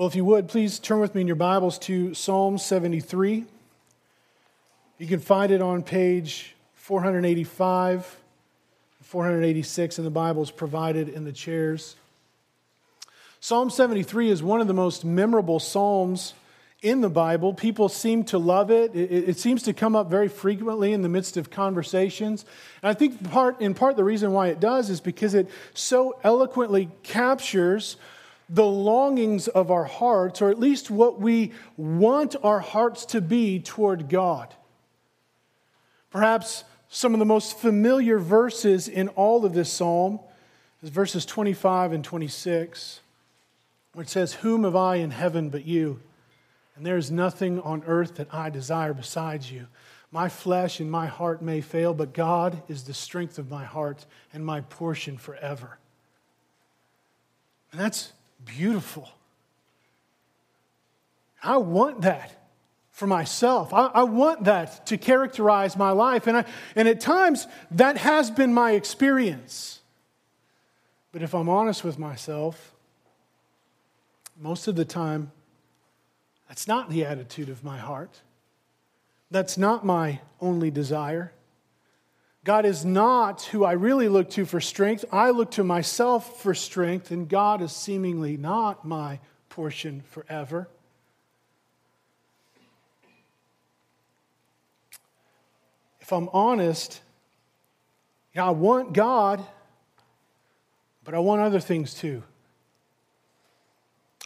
Well, if you would, please turn with me in your Bibles to Psalm 73. You can find it on page 485, 486 in the Bibles provided in the chairs. Psalm 73 is one of the most memorable Psalms in the Bible. People seem to love it. it. It, seems to come up very frequently in the midst of conversations. And I think part, in part the reason why it does is because it so eloquently captures the longings of our hearts, or at least what we want our hearts to be toward God. Perhaps some of the most familiar verses in all of this psalm is verses 25 and 26, where it says, Whom have I in heaven but you? And there is nothing on earth that I desire besides you. My flesh and my heart may fail, but God is the strength of my heart and my portion forever. And that's beautiful. I want that for myself. I, I, want that to characterize my life. And, I, and at times, that has been my experience. But if I'm honest with myself, most of the time, that's not the attitude of my heart. That's not my only desire. God is not who I really look to for strength. I look to myself for strength, and God is seemingly not my portion forever. If I'm honest, I want God, but I want other things too.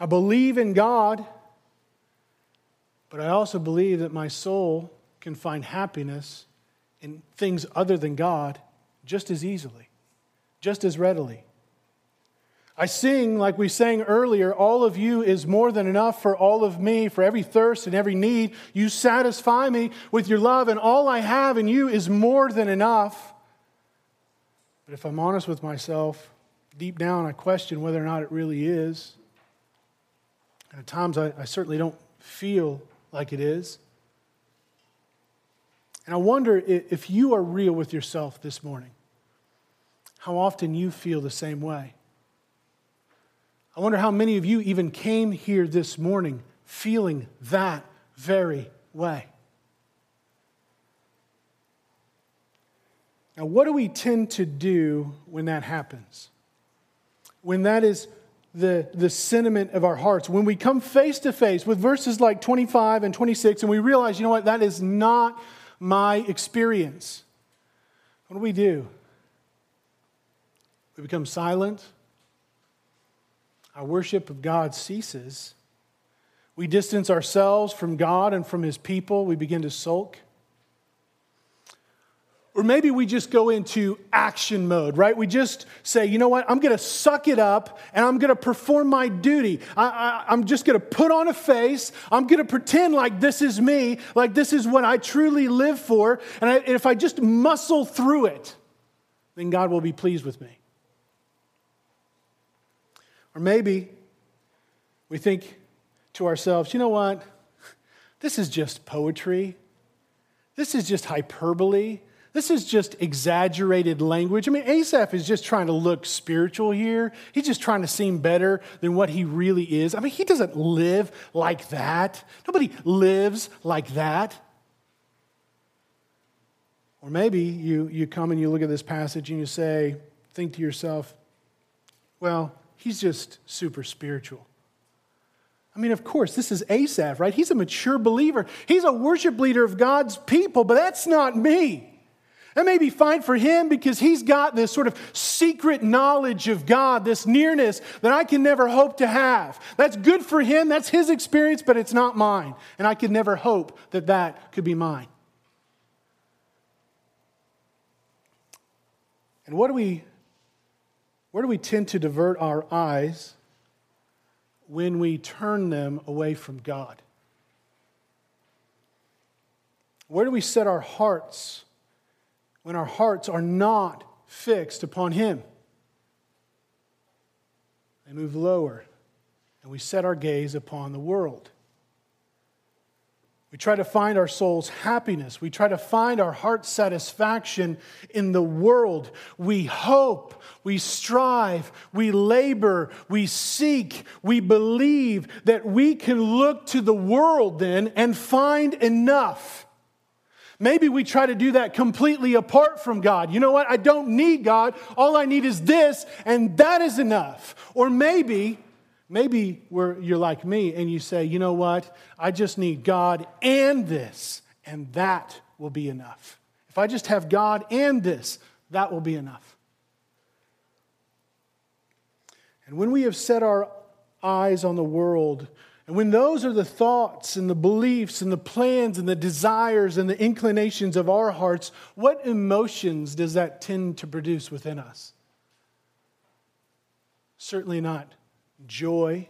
I believe in God, but I also believe that my soul can find happiness in things other than God just as easily, just as readily. I sing, like we sang earlier, all of you is more than enough for all of me, for every thirst and every need. You satisfy me with your love, and all I have in you is more than enough. But if I'm honest with myself, deep down I question whether or not it really is. And at times I, I certainly don't feel like it is. And I wonder if you are real with yourself this morning, how often you feel the same way. I wonder how many of you even came here this morning feeling that very way. Now, what do we tend to do when that happens? When that is the, the sentiment of our hearts, when we come face to face with verses like 25 and 26 and we realize, you know what, that is not my experience. What do we do? We become silent. Our worship of God ceases. We distance ourselves from God and from His people. We begin to sulk. Or maybe we just go into action mode, right? We just say, you know what, I'm gonna suck it up and I'm gonna perform my duty. I, am just gonna put on a face. I'm gonna pretend like this is me, like this is what I truly live for. And, I, and if I just muscle through it, then God will be pleased with me. Or maybe we think to ourselves, you know what, this is just poetry, this is just hyperbole. This is just exaggerated language. I mean, Asaph is just trying to look spiritual here. He's just trying to seem better than what he really is. I mean, he doesn't live like that. Nobody lives like that. Or maybe you, you come and you look at this passage and you say, think to yourself, well, he's just super spiritual. I mean, of course, this is Asaph, right? He's a mature believer. He's a worship leader of God's people, but that's not me. That may be fine for him because he's got this sort of secret knowledge of God, this nearness that I can never hope to have. That's good for him, that's his experience, but it's not mine. And I could never hope that that could be mine. And what do we, where do we tend to divert our eyes when we turn them away from God? Where do we set our hearts when our hearts are not fixed upon Him. They move lower, and we set our gaze upon the world. We try to find our soul's happiness. We try to find our heart's satisfaction in the world. We hope, we strive, we labor, we seek, we believe that we can look to the world then and find enough. Maybe we try to do that completely apart from God. You know what? I don't need God. All I need is this, and that is enough. Or maybe, maybe you're like me and you say, you know what? I just need God and this, and that will be enough. If I just have God and this, that will be enough. And when we have set our eyes on the world, and when those are the thoughts and the beliefs and the plans and the desires and the inclinations of our hearts, what emotions does that tend to produce within us? Certainly not joy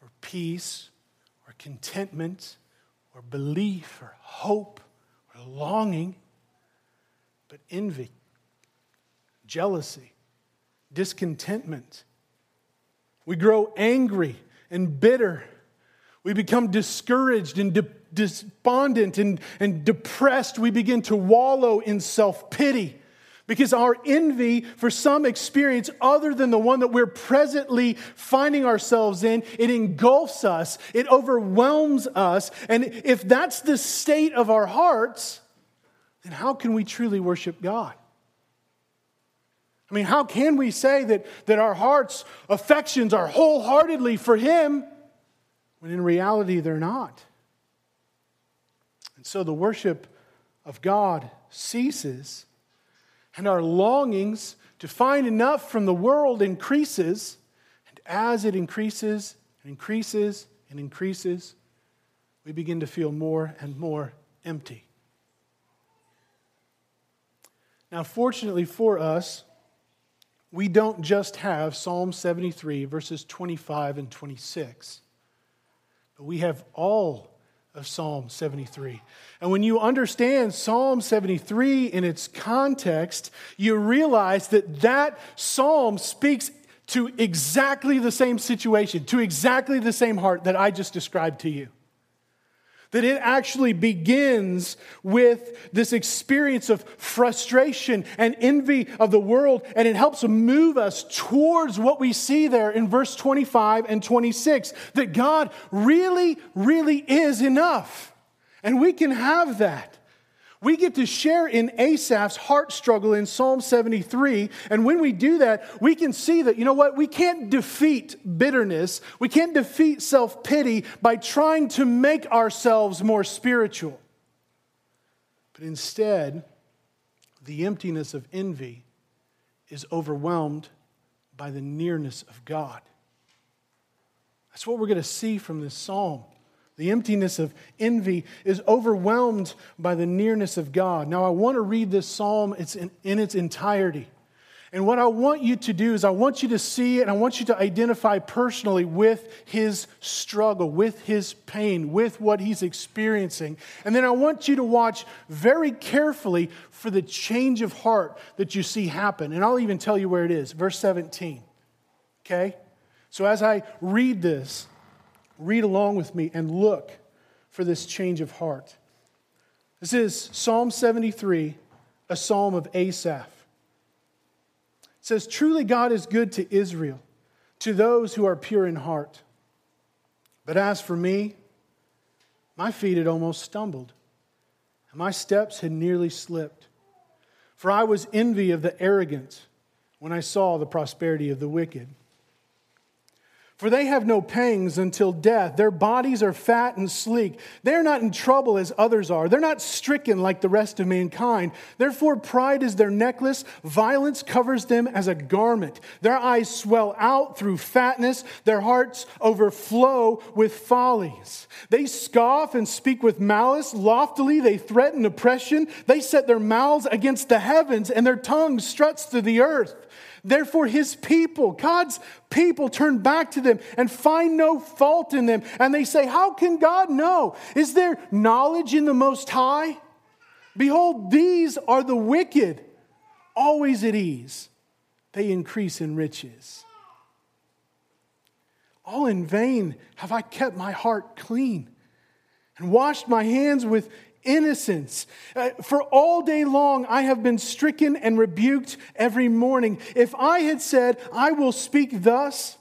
or peace or contentment or belief or hope or longing, but envy, jealousy, discontentment. We grow angry and bitter we become discouraged and de- despondent and, and depressed. We begin to wallow in self pity because our envy for some experience other than the one that we're presently finding ourselves in it engulfs us it overwhelms us. And if that's the state of our hearts then how can we truly worship god? I mean how can we say that, that our hearts affections are wholeheartedly for him when in reality they're not. And so the worship of God ceases, and our longings to find enough from the world increases. And as it increases and increases and increases, we begin to feel more and more empty. Now, fortunately for us, we don't just have Psalm 73, verses 25 and 26 we have all of Psalm 73. And when you understand Psalm 73 in its context, you realize that that psalm speaks to exactly the same situation, to exactly the same heart that I just described to you that it actually begins with this experience of frustration and envy of the world, and it helps move us towards what we see there in verse 25 and 26 that God really, really is enough. And we can have that. We get to share in Asaph's heart struggle in Psalm 73. And when we do that, we can see that, you know what? We can't defeat bitterness. We can't defeat self pity by trying to make ourselves more spiritual. But instead, the emptiness of envy is overwhelmed by the nearness of God. That's what we're going to see from this psalm. The emptiness of envy is overwhelmed by the nearness of God. Now, I want to read this psalm in, in its entirety. And what I want you to do is, I want you to see it and I want you to identify personally with his struggle, with his pain, with what he's experiencing. And then I want you to watch very carefully for the change of heart that you see happen. And I'll even tell you where it is. Verse 17. Okay? So as I read this, read along with me and look for this change of heart. This is Psalm 73, a psalm of Asaph. It says, Truly God is good to Israel, to those who are pure in heart. But as for me, my feet had almost stumbled, and my steps had nearly slipped. For I was envy of the arrogant when I saw the prosperity of the wicked. For they have no pangs until death. Their bodies are fat and sleek. They're not in trouble as others are. They're not stricken like the rest of mankind. Therefore, pride is their necklace. Violence covers them as a garment. Their eyes swell out through fatness. Their hearts overflow with follies. They scoff and speak with malice. Loftily, they threaten oppression. They set their mouths against the heavens, and their tongue struts to the earth. Therefore, his people, God's people, turn back to them and find no fault in them. And they say, How can God know? Is there knowledge in the Most High? Behold, these are the wicked, always at ease. They increase in riches. All in vain have I kept my heart clean and washed my hands with innocence. Uh, for all day long I have been stricken and rebuked every morning. If I had said, I will speak thus,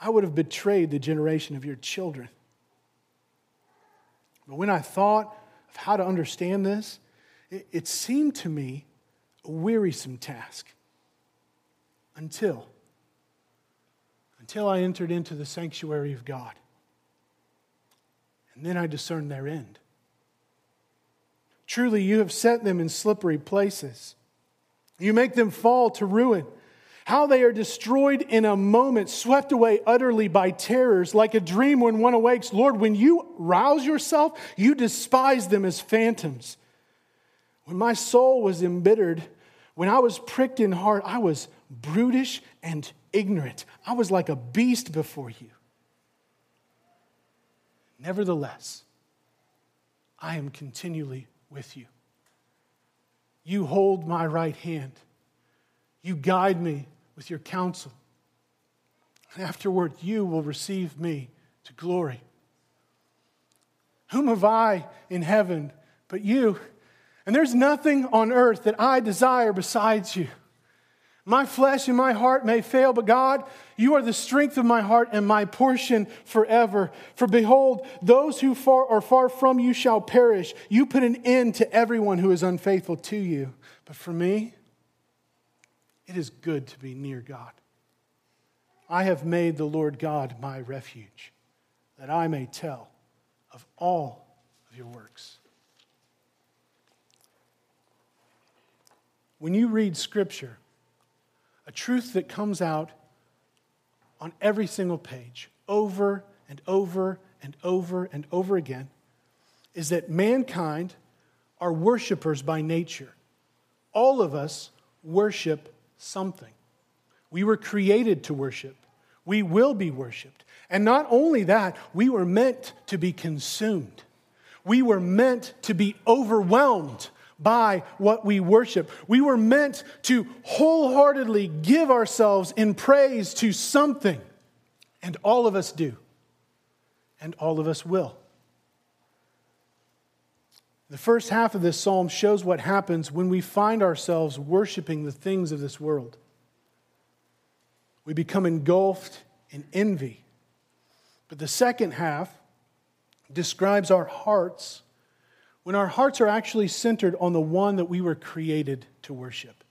I would have betrayed the generation of your children. But when I thought of how to understand this, it, it seemed to me a wearisome task until until I entered into the sanctuary of God. And then I discerned their end. Truly, you have set them in slippery places. You make them fall to ruin. How they are destroyed in a moment, swept away utterly by terrors, like a dream when one awakes. Lord, when you rouse yourself, you despise them as phantoms. When my soul was embittered, when I was pricked in heart, I was brutish and ignorant. I was like a beast before you. Nevertheless, I am continually with you. You hold my right hand. You guide me with your counsel. And afterward, you will receive me to glory. Whom have I in heaven but you? And there's nothing on earth that I desire besides you. My flesh and my heart may fail, but God, you are the strength of my heart and my portion forever. For behold, those who far are far from you shall perish. You put an end to everyone who is unfaithful to you. But for me, it is good to be near God. I have made the Lord God my refuge, that I may tell of all of your works. When you read Scripture, truth that comes out on every single page, over and over and over and over again, is that mankind are worshipers by nature. All of us worship something. We were created to worship. We will be worshiped. And not only that, we were meant to be consumed. We were meant to be overwhelmed by what we worship. We were meant to wholeheartedly give ourselves in praise to something. And all of us do. And all of us will. The first half of this psalm shows what happens when we find ourselves worshiping the things of this world. We become engulfed in envy. But the second half describes our hearts when our hearts are actually centered on the one that we were created to worship.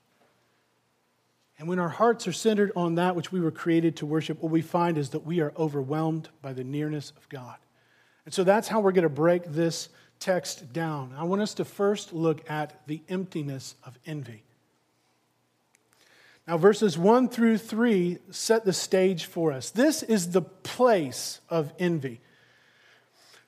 And when our hearts are centered on that which we were created to worship, what we find is that we are overwhelmed by the nearness of God. And so that's how we're going to break this text down. I want us to first look at the emptiness of envy. Now, verses 1 through 3 set the stage for us. This is the place of envy.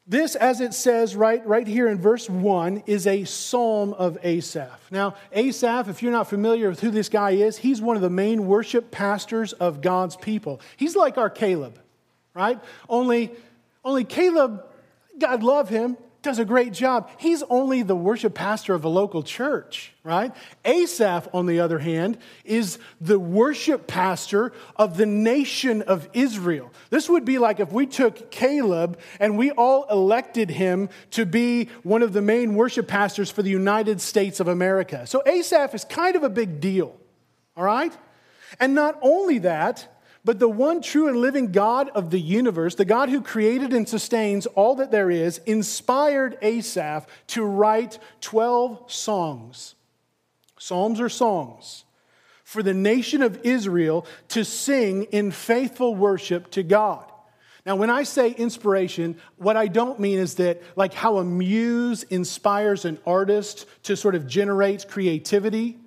This, as it says right, right here in verse 1, is a psalm of Asaph. Now, Asaph, if you're not familiar with who this guy is, he's one of the main worship pastors of God's people. He's like our Caleb, right? Only, only Caleb, God love him, does a great job. He's only the worship pastor of a local church, right? Asaph, on the other hand, is the worship pastor of the nation of Israel. This would be like if we took Caleb and we all elected him to be one of the main worship pastors for the United States of America. So Asaph is kind of a big deal, all right? And not only that, but the one true and living God of the universe, the God who created and sustains all that there is, inspired Asaph to write 12 songs. Psalms are songs for the nation of Israel to sing in faithful worship to God. Now, when I say inspiration, what I don't mean is that, like, how a muse inspires an artist to sort of generate creativity.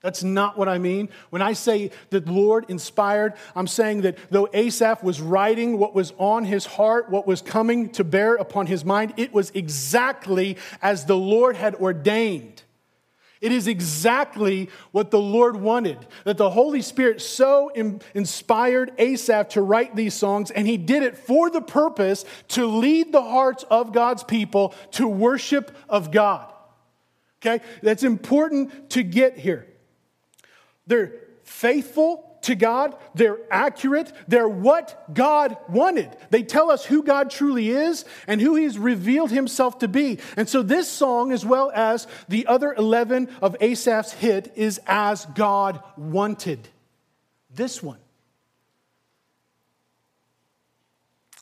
That's not what I mean. When I say that Lord inspired, I'm saying that though Asaph was writing what was on his heart, what was coming to bear upon his mind, it was exactly as the Lord had ordained. It is exactly what the Lord wanted. That the Holy Spirit so inspired Asaph to write these songs, and he did it for the purpose to lead the hearts of God's people to worship of God. Okay? That's important to get here. They're faithful to God, they're accurate, they're what God wanted. They tell us who God truly is and who He's revealed Himself to be. And so this song, as well as the other 11 of Asaph's hit, is as God wanted. This one.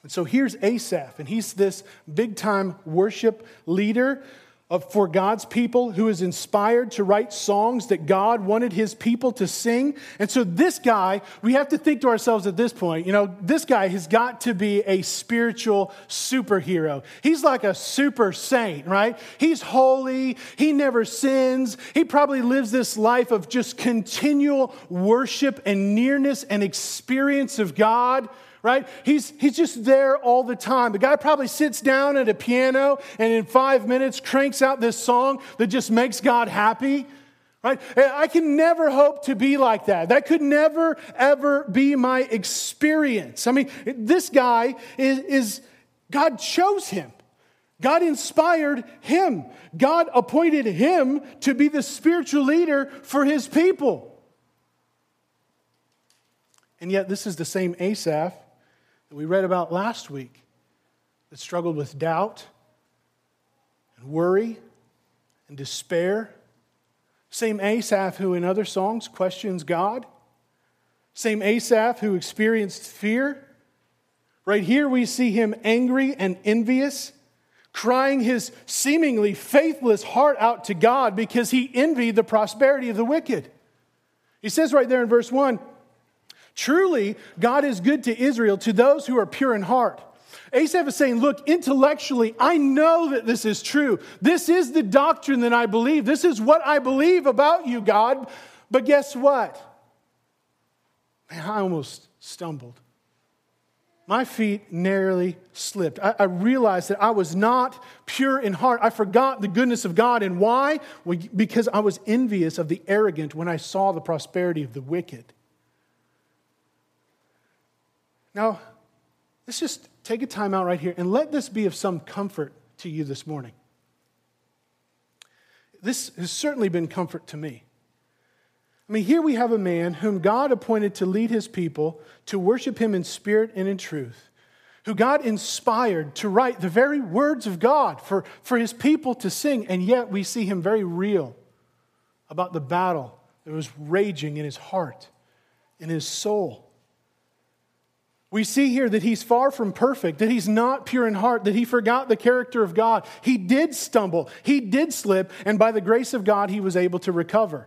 And so here's Asaph, and he's this big time worship leader of, for God's people who is inspired to write songs that God wanted his people to sing. And so, this guy, we have to think to ourselves at this point, you know, this guy has got to be a spiritual superhero. He's like a super saint, right? He's holy, he never sins, he probably lives this life of just continual worship and nearness and experience of God right? He's, he's just there all the time. The guy probably sits down at a piano and in five minutes cranks out this song that just makes God happy. Right? I can never hope to be like that. That could never, ever be my experience. I mean, this guy is, is God chose him. God inspired him. God appointed him to be the spiritual leader for his people. And yet, this is the same Asaph that we read about last week that struggled with doubt and worry and despair. Same Asaph who in other songs questions God. Same Asaph who experienced fear. Right here we see him angry and envious, crying his seemingly faithless heart out to God because he envied the prosperity of the wicked. He says right there in verse 1 Truly, God is good to Israel, to those who are pure in heart. Asaph is saying, Look, intellectually, I know that this is true. This is the doctrine that I believe. This is what I believe about you, God. But guess what? Man, I almost stumbled. My feet narrowly slipped. I, I, realized that I was not pure in heart. I forgot the goodness of God. And why? Because I was envious of the arrogant when I saw the prosperity of the wicked. Now, let's just take a time out right here and let this be of some comfort to you this morning. This has certainly been comfort to me. I mean, here we have a man whom God appointed to lead his people to worship him in spirit and in truth, who God inspired to write the very words of God for, for his people to sing, and yet we see him very real about the battle that was raging in his heart, in his soul. We see here that he's far from perfect, that he's not pure in heart, that he forgot the character of God. He did stumble, he did slip, and by the grace of God, he was able to recover.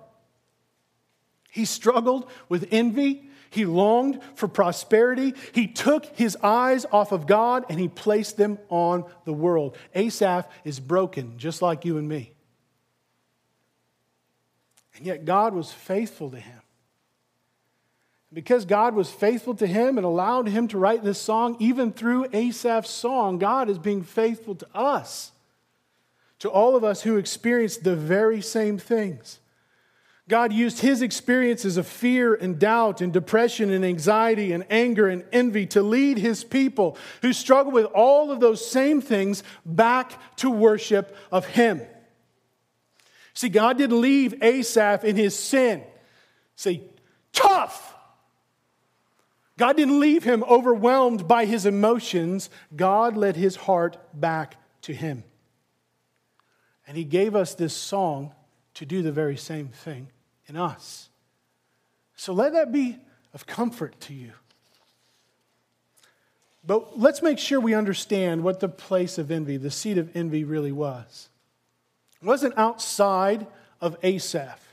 He struggled with envy. He longed for prosperity. He took his eyes off of God and he placed them on the world. Asaph is broken, just like you and me. And yet God was faithful to him. Because God was faithful to him and allowed him to write this song, even through Asaph's song, God is being faithful to us, to all of us who experienced the very same things. God used his experiences of fear and doubt and depression and anxiety and anger and envy to lead his people who struggle with all of those same things back to worship of him. See, God didn't leave Asaph in his sin. Say, tough. God didn't leave him overwhelmed by his emotions. God led his heart back to him. And he gave us this song to do the very same thing in us. So let that be of comfort to you. But let's make sure we understand what the place of envy, the seat of envy, really was. It wasn't outside of Asaph.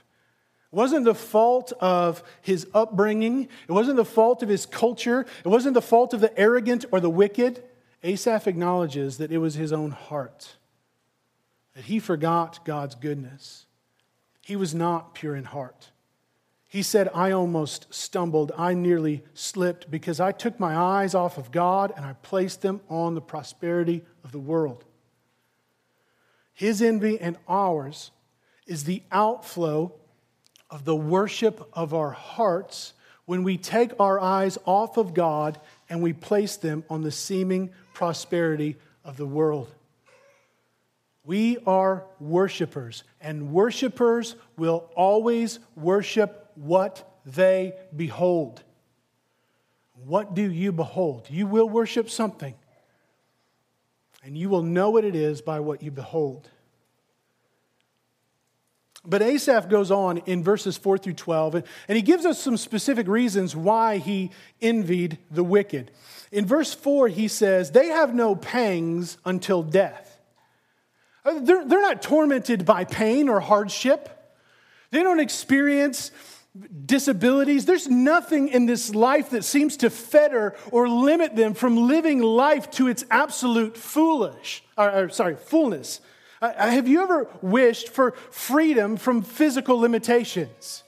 Wasn't the fault of his upbringing. It wasn't the fault of his culture. It wasn't the fault of the arrogant or the wicked. Asaph acknowledges that it was his own heart, that he forgot God's goodness. He was not pure in heart. He said, I almost stumbled. I nearly slipped because I took my eyes off of God and I placed them on the prosperity of the world. His envy and ours is the outflow of the worship of our hearts when we take our eyes off of God and we place them on the seeming prosperity of the world. We are worshipers, and worshipers will always worship what they behold. What do you behold? You will worship something, and you will know what it is by what you behold. But Asaph goes on in verses 4 through 12, and, he gives us some specific reasons why he envied the wicked. In verse 4, he says, They have no pangs until death. Uh, they're, they're not tormented by pain or hardship, they don't experience disabilities. There's nothing in this life that seems to fetter or limit them from living life to its absolute foolish, or, or sorry, fullness. Uh, have you ever wished for freedom from physical limitations?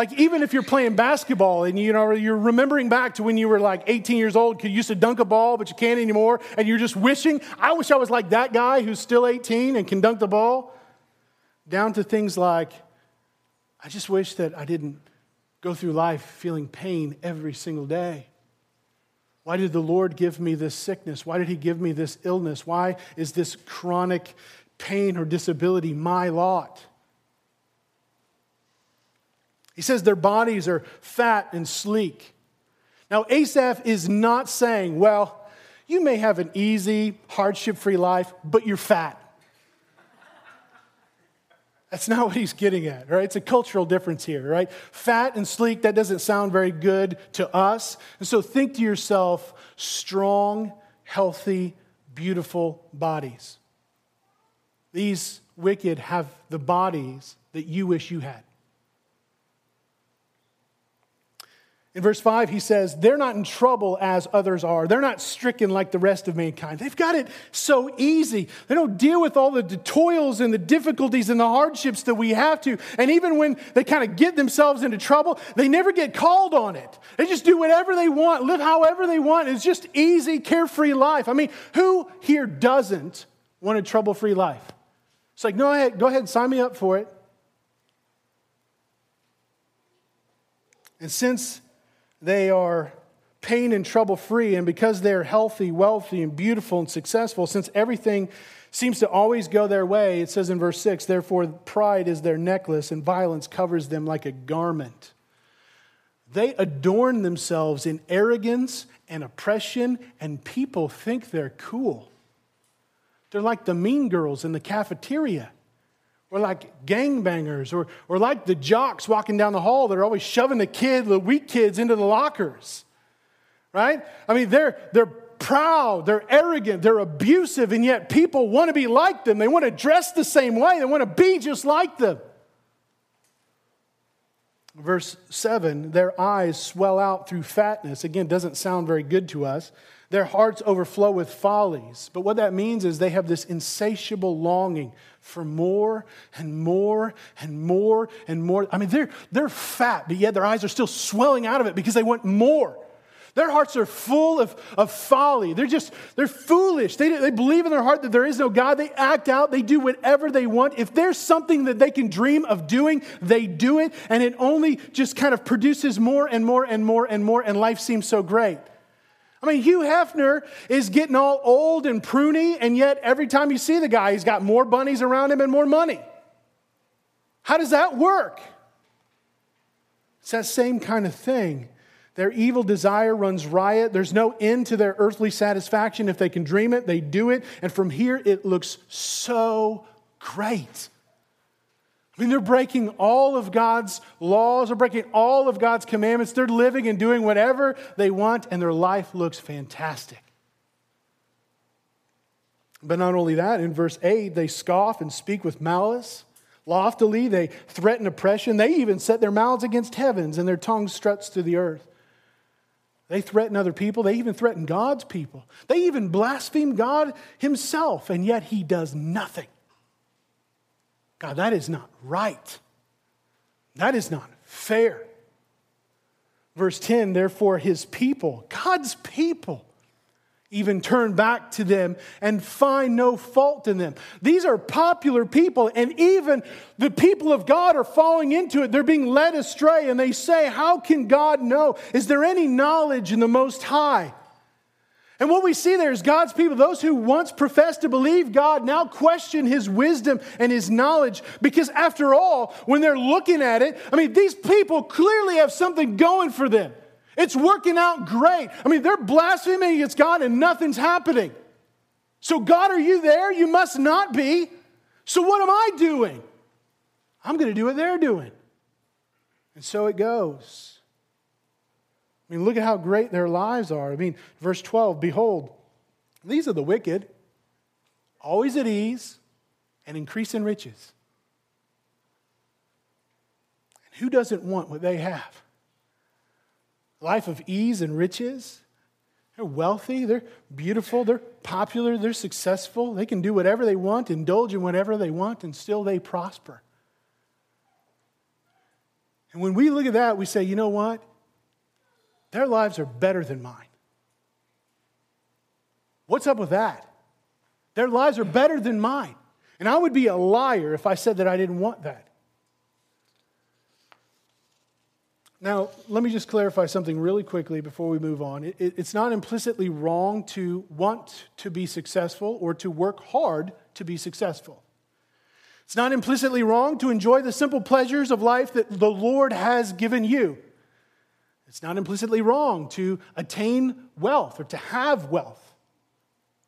Like even if you're playing basketball and you know you're remembering back to when you were like 18 years old, you used to dunk a ball but you can't anymore, and you're just wishing, I wish I was like that guy who's still 18 and can dunk the ball. Down to things like, I just wish that I didn't go through life feeling pain every single day. Why did the Lord give me this sickness? Why did He give me this illness? Why is this chronic pain or disability my lot? He says their bodies are fat and sleek. Now, Asaph is not saying, well, you may have an easy, hardship free life, but you're fat. That's not what he's getting at, right? It's a cultural difference here, right? Fat and sleek, that doesn't sound very good to us. And so think to yourself strong, healthy, beautiful bodies. These wicked have the bodies that you wish you had. In verse 5, he says, They're not in trouble as others are. They're not stricken like the rest of mankind. They've got it so easy. They don't deal with all the toils and the difficulties and the hardships that we have to. And even when they kind of get themselves into trouble, they never get called on it. They just do whatever they want, live however they want. It's just easy, carefree life. I mean, who here doesn't want a trouble free life? It's like, no, go ahead, and sign me up for it. And since they are pain and trouble free, and because they're healthy, wealthy, and beautiful and successful, since everything seems to always go their way, it says in verse 6 therefore, pride is their necklace, and violence covers them like a garment. They adorn themselves in arrogance and oppression, and people think they're cool. They're like the mean girls in the cafeteria or like gangbangers, or, or like the jocks walking down the hall that are always shoving the kid, the weak kids, into the lockers. Right? I mean, they're, they're proud, they're arrogant, they're abusive, and yet people want to be like them. They want to dress the same way, they want to be just like them. Verse 7 their eyes swell out through fatness. Again, doesn't sound very good to us. Their hearts overflow with follies. But what that means is they have this insatiable longing for more and more and more and more. I mean, they're, they're fat, but yet their eyes are still swelling out of it because they want more. Their hearts are full of, of folly. They're just, they're foolish. They, they believe in their heart that there is no God. They act out. They do whatever they want. If there's something that they can dream of doing, they do it. And it only just kind of produces more and more and more and more. And life seems so great. I mean, Hugh Hefner is getting all old and pruny, and yet every time you see the guy, he's got more bunnies around him and more money. How does that work? It's that same kind of thing. Their evil desire runs riot. There's no end to their earthly satisfaction. If they can dream it, they do it. And from here, it looks so great. I mean, they're breaking all of God's laws, they're breaking all of God's commandments. They're living and doing whatever they want, and their life looks fantastic. But not only that, in verse 8, they scoff and speak with malice. Loftily, they threaten oppression. They even set their mouths against heavens, and their tongue struts to the earth. They threaten other people. They even threaten God's people. They even blaspheme God Himself, and yet He does nothing. God, that is not right. That is not fair. Verse 10 therefore, his people, God's people, even turn back to them and find no fault in them. These are popular people, and even the people of God are falling into it. They're being led astray, and they say, How can God know? Is there any knowledge in the Most High? And what we see there is God's people, those who once professed to believe God, now question his wisdom and his knowledge. Because after all, when they're looking at it, I mean, these people clearly have something going for them. It's working out great. I mean, they're blaspheming against God and nothing's happening. So, God, are you there? You must not be. So, what am I doing? I'm going to do what they're doing. And so it goes. I mean, look at how great their lives are. I mean, verse 12 Behold, these are the wicked, always at ease and increase in riches. And who doesn't want what they have? Life of ease and riches. They're wealthy, they're beautiful, they're popular, they're successful, they can do whatever they want, indulge in whatever they want, and still they prosper. And when we look at that, we say, you know what? Their lives are better than mine. What's up with that? Their lives are better than mine. And I would be a liar if I said that I didn't want that. Now, let me just clarify something really quickly before we move on. It, it, it's not implicitly wrong to want to be successful or to work hard to be successful. It's not implicitly wrong to enjoy the simple pleasures of life that the Lord has given you. It's not implicitly wrong to attain wealth or to have wealth,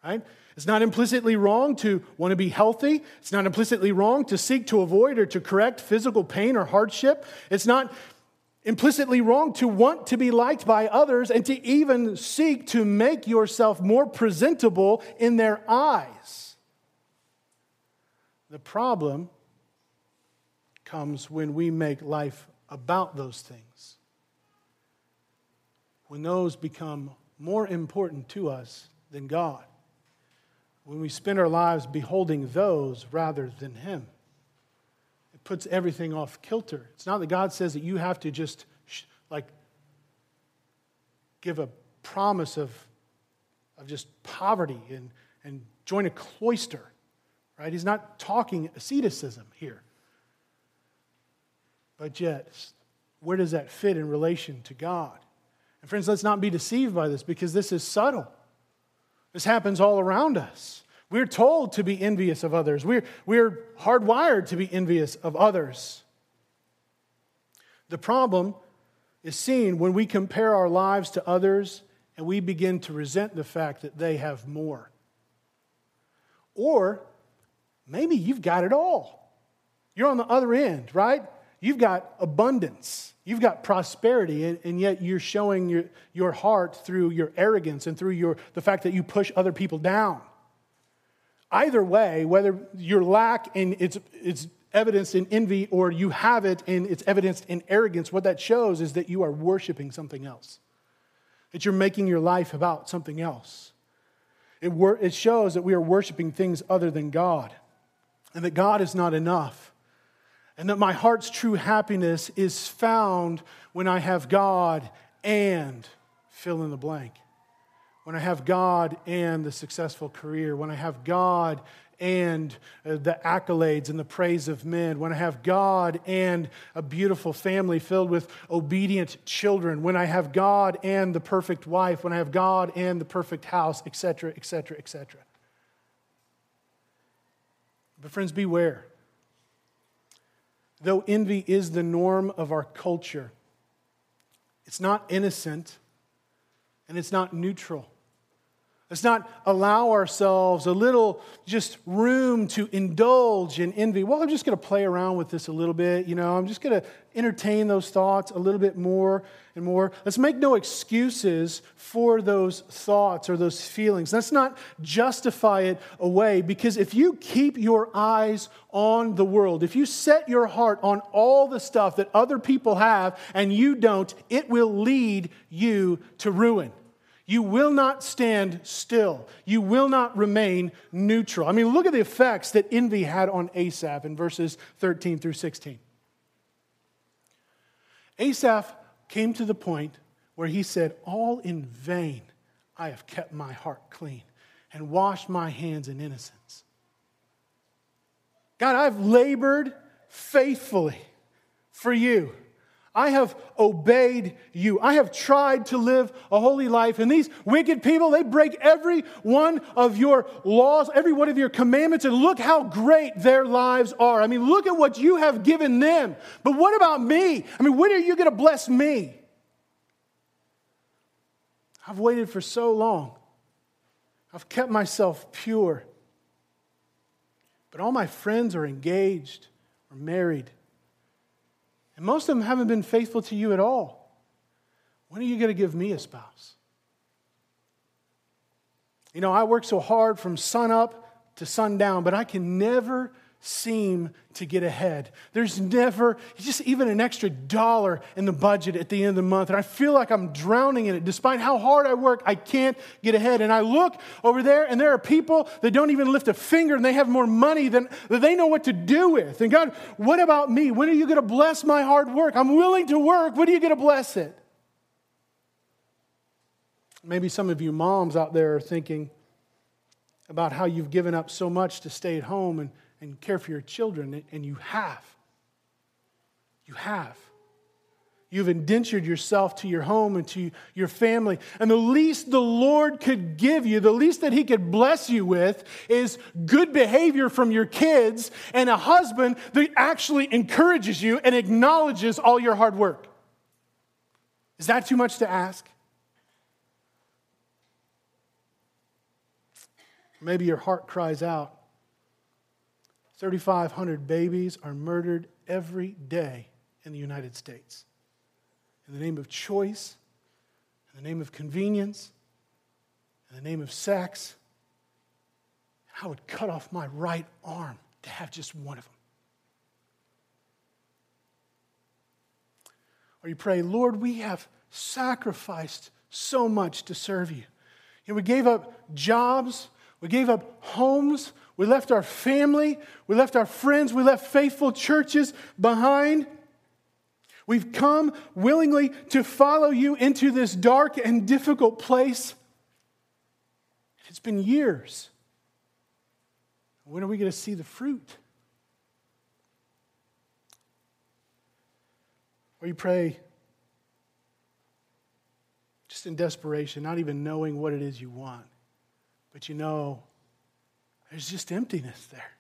right? It's not implicitly wrong to want to be healthy. It's not implicitly wrong to seek to avoid or to correct physical pain or hardship. It's not implicitly wrong to want to be liked by others and to even seek to make yourself more presentable in their eyes. The problem comes when we make life about those things when those become more important to us than God, when we spend our lives beholding those rather than Him. It puts everything off kilter. It's not that God says that you have to just like give a promise of, of just poverty and, and join a cloister, right? He's not talking asceticism here. But yet, where does that fit in relation to God? And friends, let's not be deceived by this because this is subtle. This happens all around us. We're told to be envious of others, we're, we're hardwired to be envious of others. The problem is seen when we compare our lives to others and we begin to resent the fact that they have more. Or maybe you've got it all. You're on the other end, right? You've got abundance. You've got prosperity, and, and, yet you're showing your, your heart through your arrogance and through your, the fact that you push other people down. Either way, whether your lack and it's, it's evidenced in envy or you have it and it's evidenced in arrogance, what that shows is that you are worshiping something else, that you're making your life about something else. It, wor- it shows that we are worshiping things other than God and that God is not enough and that my heart's true happiness is found when I have God and fill in the blank. When I have God and the successful career, when I have God and uh, the accolades and the praise of men, when I have God and a beautiful family filled with obedient children, when I have God and the perfect wife, when I have God and the perfect house, etc., etc., etc. But, friends, beware though envy is the norm of our culture, it's not innocent and it's not neutral. Let's not allow ourselves a little just room to indulge in envy. Well, I'm just going to play around with this a little bit. You know, I'm just going to entertain those thoughts a little bit more and more. Let's make no excuses for those thoughts or those feelings. Let's not justify it away because if you keep your eyes on the world, if you set your heart on all the stuff that other people have and you don't, it will lead you to ruin. You will not stand still. You will not remain neutral. I mean, look at the effects that envy had on Asaph in verses 13 through 16. Asaph came to the point where he said, All in vain I have kept my heart clean and washed my hands in innocence. God, I've labored faithfully for you. I have obeyed you. I have tried to live a holy life. And these wicked people, they break every one of your laws, every one of your commandments, and look how great their lives are. I mean, look at what you have given them. But what about me? I mean, when are you going to bless me? I've waited for so long. I've kept myself pure. But all my friends are engaged or married. And most of them haven't been faithful to you at all. When are you going to give me a spouse? You know, I work so hard from sun up to sundown, but I can never seem to get ahead. There's never just even an extra dollar in the budget at the end of the month. And I feel like I'm drowning in it. Despite how hard I work, I can't get ahead. And I look over there, and there are people that don't even lift a finger and they have more money than they know what to do with. And God, what about me? When are you going to bless my hard work? I'm willing to work. When are you going to bless it? Maybe some of you moms out there are thinking about how you've given up so much to stay at home and and care for your children, and you have. You have. You've indentured yourself to your home and to your family. And the least the Lord could give you, the least that He could bless you with, is good behavior from your kids and a husband that actually encourages you and acknowledges all your hard work. Is that too much to ask? Maybe your heart cries out 3,500 babies are murdered every day in the United States. In the name of choice, in the name of convenience, in the name of sex. I would cut off my right arm to have just one of them. Or you pray, Lord, we have sacrificed so much to serve you. And we gave up jobs, we gave up homes, we left our family, we left our friends, we left faithful churches behind. We've come willingly to follow you into this dark and difficult place. It's been years. When are we going to see the fruit? Or you pray just in desperation, not even knowing what it is you want, but you know there's just emptiness there.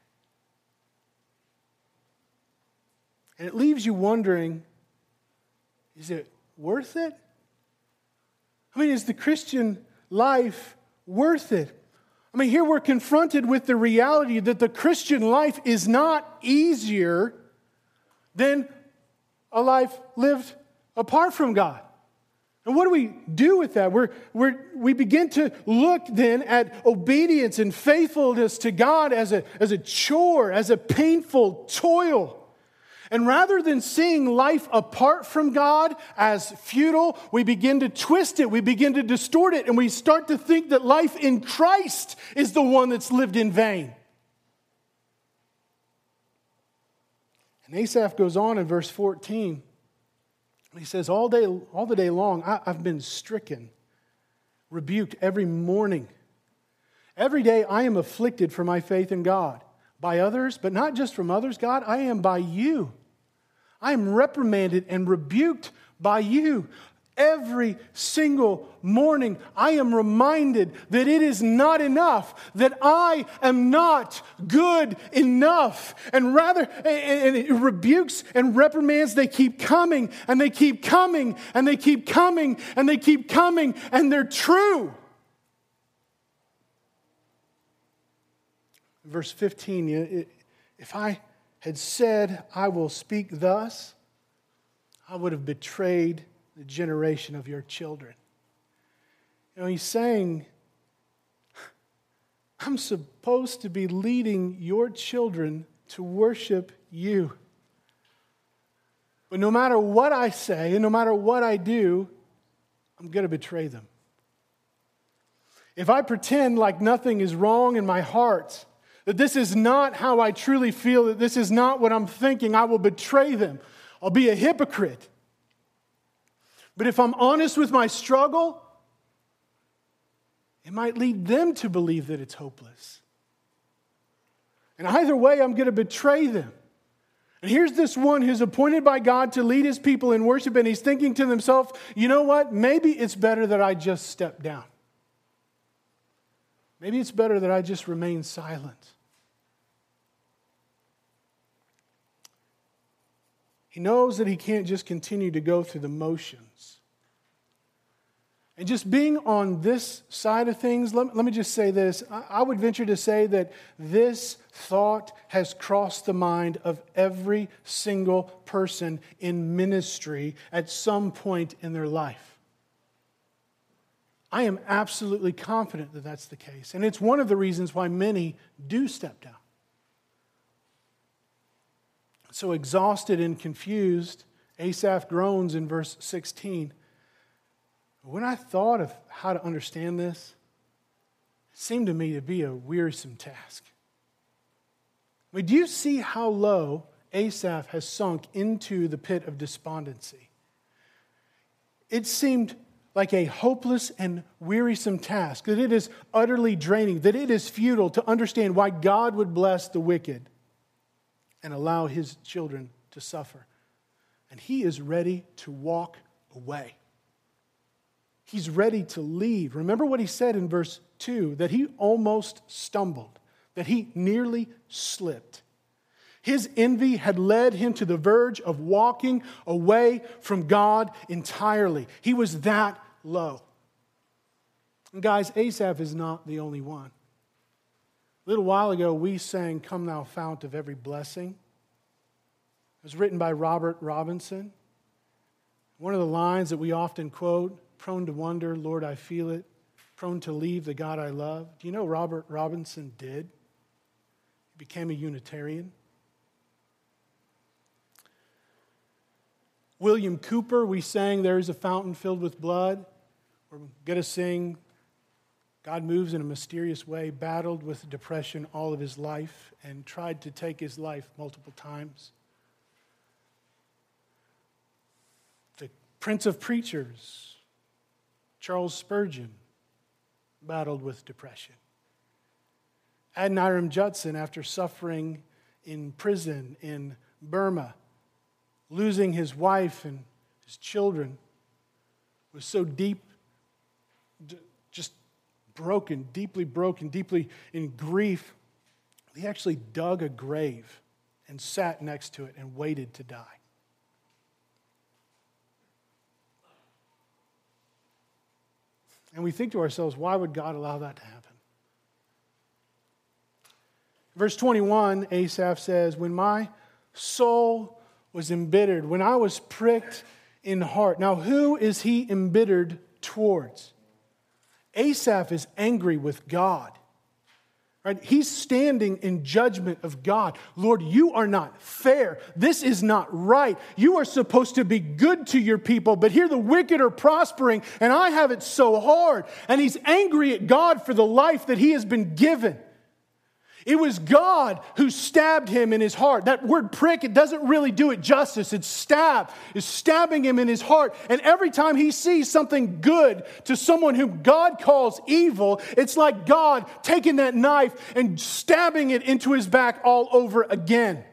And it leaves you wondering is it worth it? I mean, is the Christian life worth it? I mean, here we're confronted with the reality that the Christian life is not easier than a life lived apart from God. And what do we do with that? We're, we're, we begin to look then at obedience and faithfulness to God as a, as a chore, as a painful toil. And rather than seeing life apart from God as futile, we begin to twist it, we begin to distort it, and we start to think that life in Christ is the one that's lived in vain. And Asaph goes on in verse 14. He says, All, day, all the day long, I, I've been stricken, rebuked every morning. Every day I am afflicted for my faith in God by others, but not just from others, God, I am by you. I am reprimanded and rebuked by you. Every single morning, I am reminded that it is not enough, that I am not good enough. And rather, and it rebukes and reprimands, they keep coming and they keep coming and they keep coming and they keep coming, and they're true. Verse 15 if I had said, I will speak thus, I would have betrayed the generation of your children. You know, he's saying, I'm supposed to be leading your children to worship you. But no matter what I say and no matter what I do, I'm going to betray them. If I pretend like nothing is wrong in my heart, that this is not how I truly feel, that this is not what I'm thinking, I will betray them. I'll be a hypocrite. But if I'm honest with my struggle, it might lead them to believe that it's hopeless. And either way, I'm going to betray them. And here's this one who's appointed by God to lead his people in worship, and he's thinking to himself, you know what? Maybe it's better that I just step down. Maybe it's better that I just remain silent. He knows that he can't just continue to go through the motions. And just being on this side of things, let, let me just say this. I, I would venture to say that this thought has crossed the mind of every single person in ministry at some point in their life. I am absolutely confident that that's the case. And it's one of the reasons why many do step down so exhausted and confused, Asaph groans in verse 16. When I thought of how to understand this, it seemed to me to be a wearisome task. I mean, do you see how low Asaph has sunk into the pit of despondency? It seemed like a hopeless and wearisome task, that it is utterly draining, that it is futile to understand why God would bless the wicked and allow his children to suffer. And he is ready to walk away. He's ready to leave. Remember what he said in verse 2 that he almost stumbled, that he nearly slipped. His envy had led him to the verge of walking away from God entirely. He was that low. And guys, Asaph is not the only one. A little while ago, we sang, Come Thou Fount of Every Blessing. It was written by Robert Robinson. One of the lines that we often quote prone to wonder, Lord, I feel it, prone to leave the God I love. Do you know Robert Robinson did? He became a Unitarian. William Cowper, we sang, There is a fountain filled with blood. We're going to sing God moves in a mysterious way, battled with depression all of his life, and tried to take his life multiple times. The Prince of Preachers, Charles Spurgeon, battled with depression. Adoniram Judson, after suffering in prison in Burma, losing his wife and his children, was so deep just broken, deeply broken, deeply in grief, he actually dug a grave and sat next to it and waited to die. And we think to ourselves, why would God allow that to happen? Verse 21, Asaph says, When my soul was embittered, when I was pricked in heart. Now, who is he embittered towards? Asaph is angry with God. Right? He's standing in judgment of God. Lord, you are not fair. This is not right. You are supposed to be good to your people, but here the wicked are prospering, and I have it so hard. And he's angry at God for the life that he has been given. It was God who stabbed him in his heart. That word prick, it doesn't really do it justice. It's stab, is stabbing him in his heart. And every time he sees something good to someone whom God calls evil, it's like God taking that knife and stabbing it into his back all over again.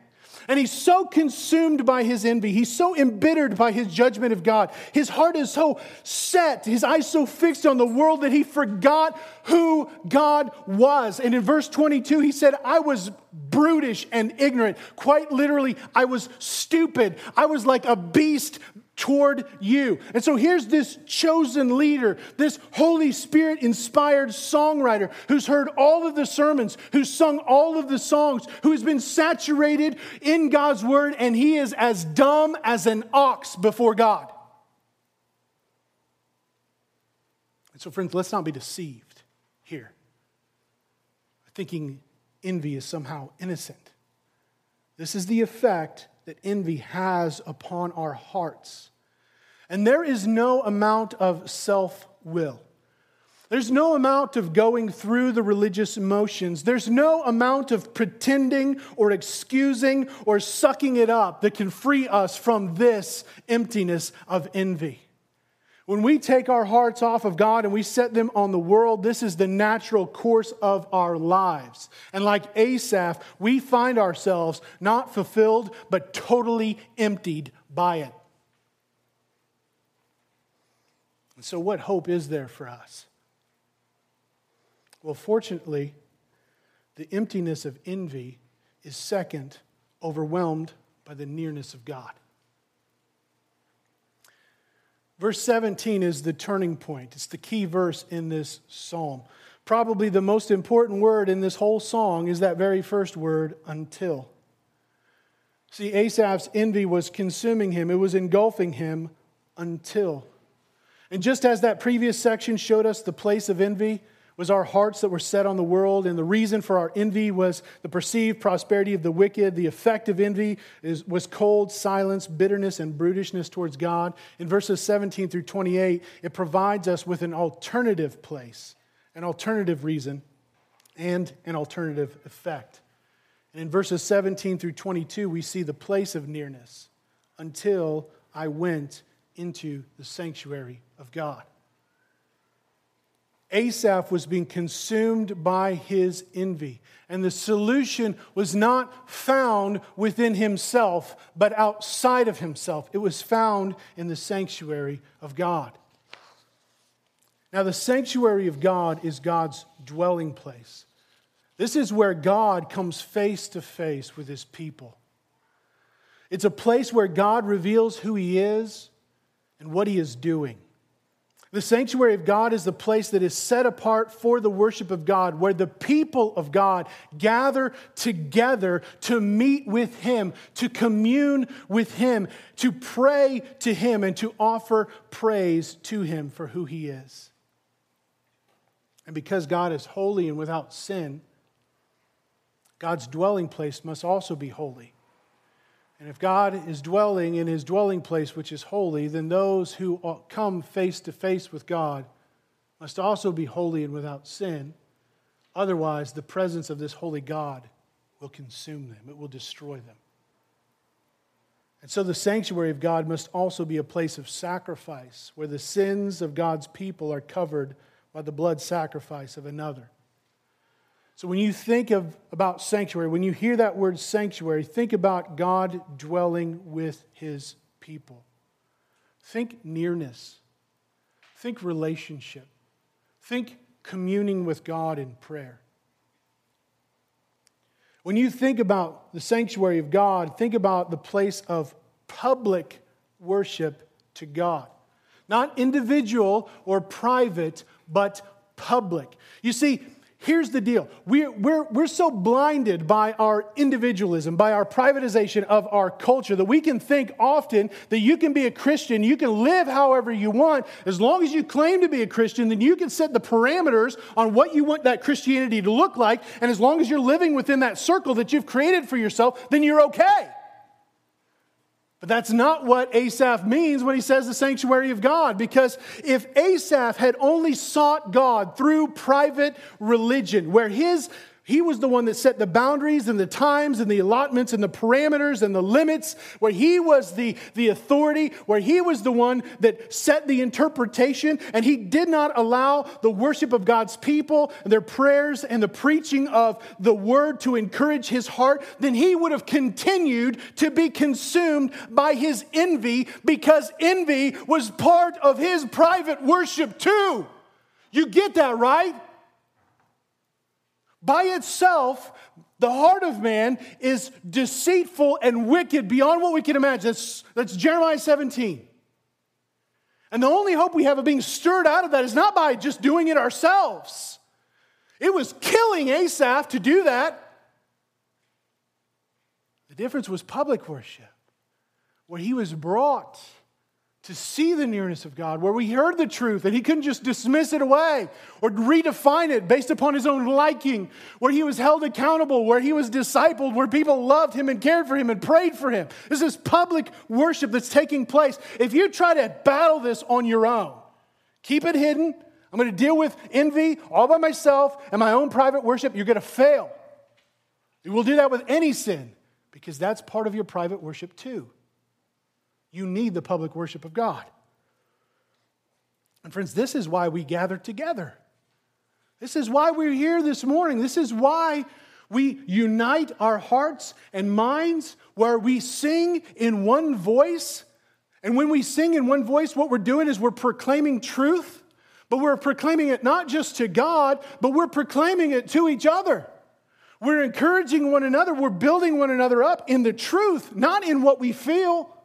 And he's so consumed by his envy. He's so embittered by his judgment of God. His heart is so set, his eyes so fixed on the world that he forgot who God was. And in verse 22, he said, I was brutish and ignorant. Quite literally, I was stupid. I was like a beast toward you. And so here's this chosen leader, this Holy Spirit inspired songwriter who's heard all of the sermons, who's sung all of the songs, who's been saturated in God's word, and he is as dumb as an ox before God. And so, friends, let's not be deceived here, thinking envy is somehow innocent. This is the effect that envy has upon our hearts. And there is no amount of self will. There's no amount of going through the religious motions. There's no amount of pretending or excusing or sucking it up that can free us from this emptiness of envy. When we take our hearts off of God and we set them on the world, this is the natural course of our lives. And like Asaph, we find ourselves not fulfilled, but totally emptied by it. And so, what hope is there for us? Well, fortunately, the emptiness of envy is second, overwhelmed by the nearness of God. Verse 17 is the turning point. It's the key verse in this psalm. Probably the most important word in this whole song is that very first word, until. See, Asaph's envy was consuming him, it was engulfing him until. And just as that previous section showed us the place of envy, was our hearts that were set on the world, and the reason for our envy was the perceived prosperity of the wicked. The effect of envy is, was cold, silence, bitterness, and brutishness towards God. In verses 17 through 28, it provides us with an alternative place, an alternative reason, and an alternative effect. And in verses 17 through 22, we see the place of nearness until I went into the sanctuary of God. Asaph was being consumed by his envy. And the solution was not found within himself, but outside of himself. It was found in the sanctuary of God. Now, the sanctuary of God is God's dwelling place. This is where God comes face to face with his people. It's a place where God reveals who he is and what he is doing. The sanctuary of God is the place that is set apart for the worship of God, where the people of God gather together to meet with Him, to commune with Him, to pray to Him, and to offer praise to Him for who He is. And because God is holy and without sin, God's dwelling place must also be holy. And if God is dwelling in his dwelling place, which is holy, then those who come face to face with God must also be holy and without sin. Otherwise, the presence of this holy God will consume them, it will destroy them. And so, the sanctuary of God must also be a place of sacrifice where the sins of God's people are covered by the blood sacrifice of another. So when you think of, about sanctuary, when you hear that word sanctuary, think about God dwelling with his people. Think nearness. Think relationship. Think communing with God in prayer. When you think about the sanctuary of God, think about the place of public worship to God. Not individual or private, but public. You see, Here's the deal we're, we're, we're so blinded by our individualism, by our privatization of our culture, that we can think often that you can be a Christian, you can live however you want. As long as you claim to be a Christian, then you can set the parameters on what you want that Christianity to look like. And as long as you're living within that circle that you've created for yourself, then you're okay. But that's not what Asaph means when he says the sanctuary of God, because if Asaph had only sought God through private religion, where his he was the one that set the boundaries and the times and the allotments and the parameters and the limits, where he was the, the authority, where he was the one that set the interpretation, and he did not allow the worship of God's people, and their prayers, and the preaching of the word to encourage his heart, then he would have continued to be consumed by his envy because envy was part of his private worship too. You get that, right? By itself, the heart of man is deceitful and wicked beyond what we can imagine. That's, that's Jeremiah 17. And the only hope we have of being stirred out of that is not by just doing it ourselves. It was killing Asaph to do that. The difference was public worship, where he was brought to see the nearness of God, where we heard the truth and he couldn't just dismiss it away or redefine it based upon his own liking, where he was held accountable, where he was discipled, where people loved him and cared for him and prayed for him. This is public worship that's taking place. If you try to battle this on your own, keep it hidden. I'm going to deal with envy all by myself and my own private worship. You're going to fail. You will do that with any sin because that's part of your private worship too. You need the public worship of God. And friends, this is why we gather together. This is why we're here this morning. This is why we unite our hearts and minds where we sing in one voice. And when we sing in one voice, what we're doing is we're proclaiming truth, but we're proclaiming it not just to God, but we're proclaiming it to each other. We're encouraging one another. We're building one another up in the truth, not in what we feel.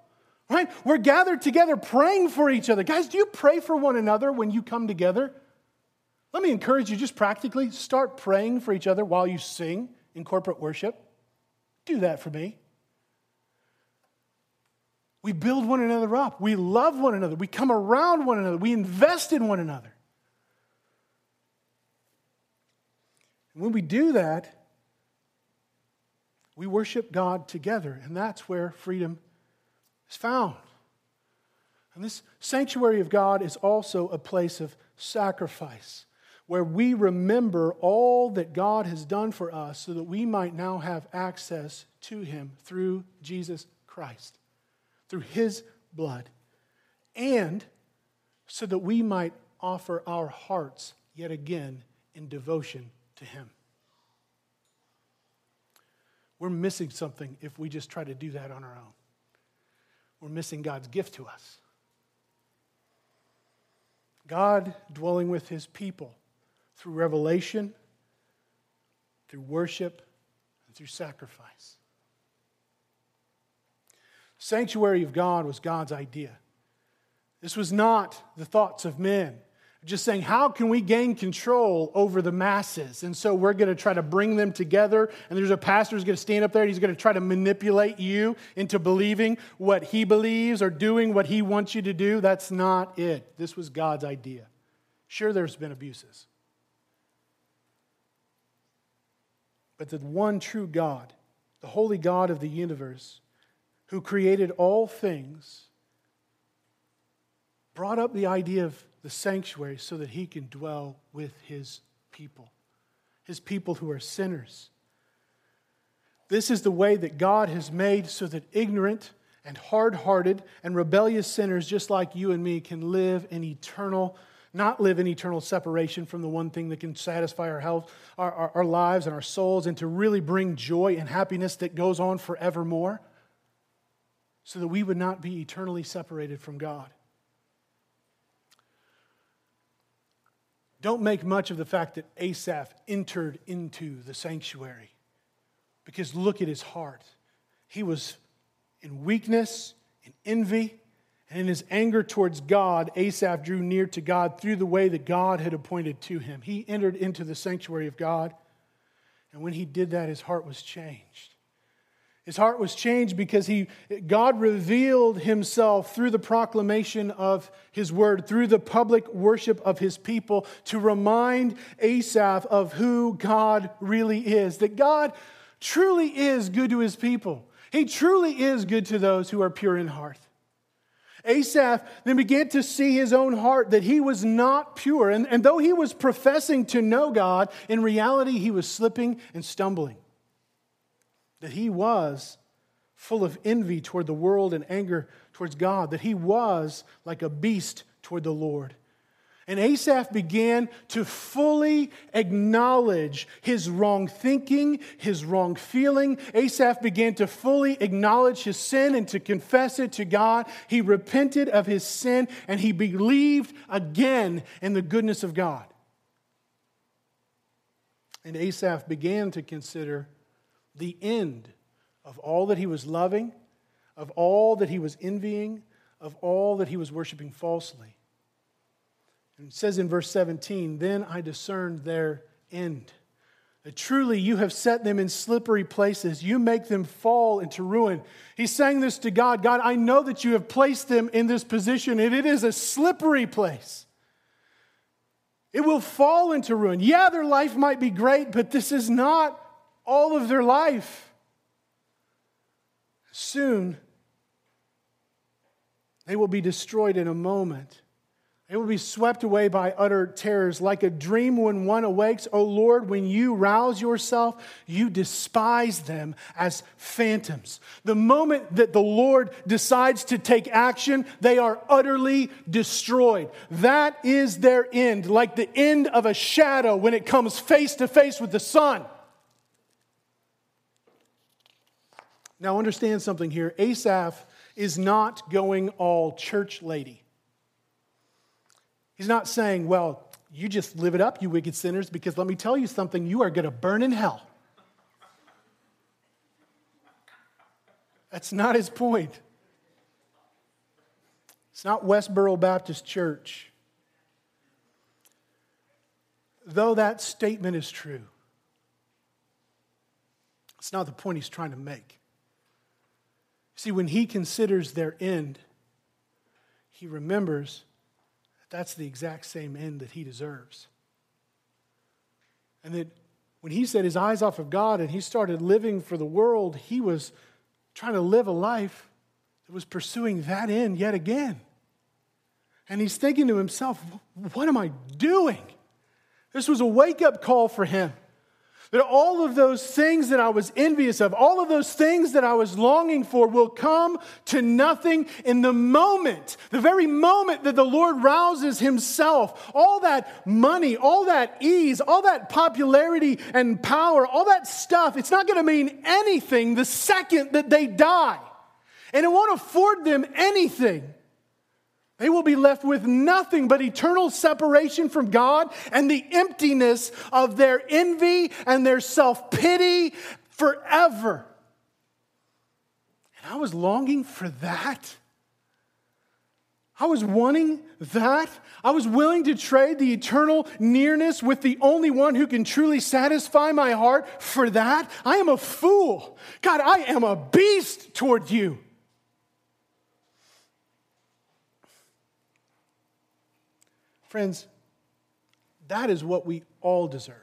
Right? We're gathered together praying for each other. Guys, do you pray for one another when you come together? Let me encourage you just practically start praying for each other while you sing in corporate worship. Do that for me. We build one another up. We love one another. We come around one another. We invest in one another. And when we do that, we worship God together, and that's where freedom is found. And this sanctuary of God is also a place of sacrifice where we remember all that God has done for us so that we might now have access to Him through Jesus Christ, through His blood, and so that we might offer our hearts yet again in devotion to Him. We're missing something if we just try to do that on our own. We're missing God's gift to us. God dwelling with his people through revelation, through worship, and through sacrifice. Sanctuary of God was God's idea. This was not the thoughts of men just saying, how can we gain control over the masses? And so we're going to try to bring them together. And there's a pastor who's going to stand up there and he's going to try to manipulate you into believing what he believes or doing what he wants you to do. That's not it. This was God's idea. Sure, there's been abuses. But the one true God, the holy God of the universe, who created all things, brought up the idea of the sanctuary so that he can dwell with his people, his people who are sinners. This is the way that God has made so that ignorant and hard hearted and rebellious sinners, just like you and me, can live in eternal, not live in eternal separation from the one thing that can satisfy our health, our, our, our lives and our souls, and to really bring joy and happiness that goes on forevermore, so that we would not be eternally separated from God. Don't make much of the fact that Asaph entered into the sanctuary because look at his heart. He was in weakness, in envy, and in his anger towards God, Asaph drew near to God through the way that God had appointed to him. He entered into the sanctuary of God, and when he did that, his heart was changed. His heart was changed because he, God revealed himself through the proclamation of his word, through the public worship of his people, to remind Asaph of who God really is. That God truly is good to his people, he truly is good to those who are pure in heart. Asaph then began to see his own heart that he was not pure. And, and though he was professing to know God, in reality, he was slipping and stumbling that he was full of envy toward the world and anger towards God, that he was like a beast toward the Lord. And Asaph began to fully acknowledge his wrong thinking, his wrong feeling. Asaph began to fully acknowledge his sin and to confess it to God. He repented of his sin and he believed again in the goodness of God. And Asaph began to consider the end of all that he was loving, of all that he was envying, of all that he was worshiping falsely. And it says in verse 17, Then I discerned their end. That truly you have set them in slippery places. You make them fall into ruin. He's saying this to God God, I know that you have placed them in this position, and it is a slippery place. It will fall into ruin. Yeah, their life might be great, but this is not all of their life. Soon, they will be destroyed in a moment, They will be swept away by utter terrors, like a dream when one awakes. O Lord, when you rouse yourself, you despise them as phantoms. The moment that the Lord decides to take action, they are utterly destroyed. That is their end, like the end of a shadow when it comes face to face with the sun. Now, understand something here. Asaph is not going all church lady. He's not saying, well, you just live it up, you wicked sinners, because let me tell you something, you are going to burn in hell. That's not his point. It's not Westboro Baptist Church. Though that statement is true, it's not the point he's trying to make. See, when he considers their end, he remembers that that's the exact same end that he deserves. And that when he set his eyes off of God and he started living for the world, he was trying to live a life that was pursuing that end yet again. And he's thinking to himself, what am I doing? This was a wake up call for him. That all of those things that I was envious of, all of those things that I was longing for will come to nothing in the moment, the very moment that the Lord rouses himself. All that money, all that ease, all that popularity and power, all that stuff, it's not going to mean anything the second that they die. And it won't afford them anything. They will be left with nothing but eternal separation from God and the emptiness of their envy and their self pity forever. And I was longing for that. I was wanting that. I was willing to trade the eternal nearness with the only one who can truly satisfy my heart for that. I am a fool. God, I am a beast toward you. Friends, that is what we all deserve.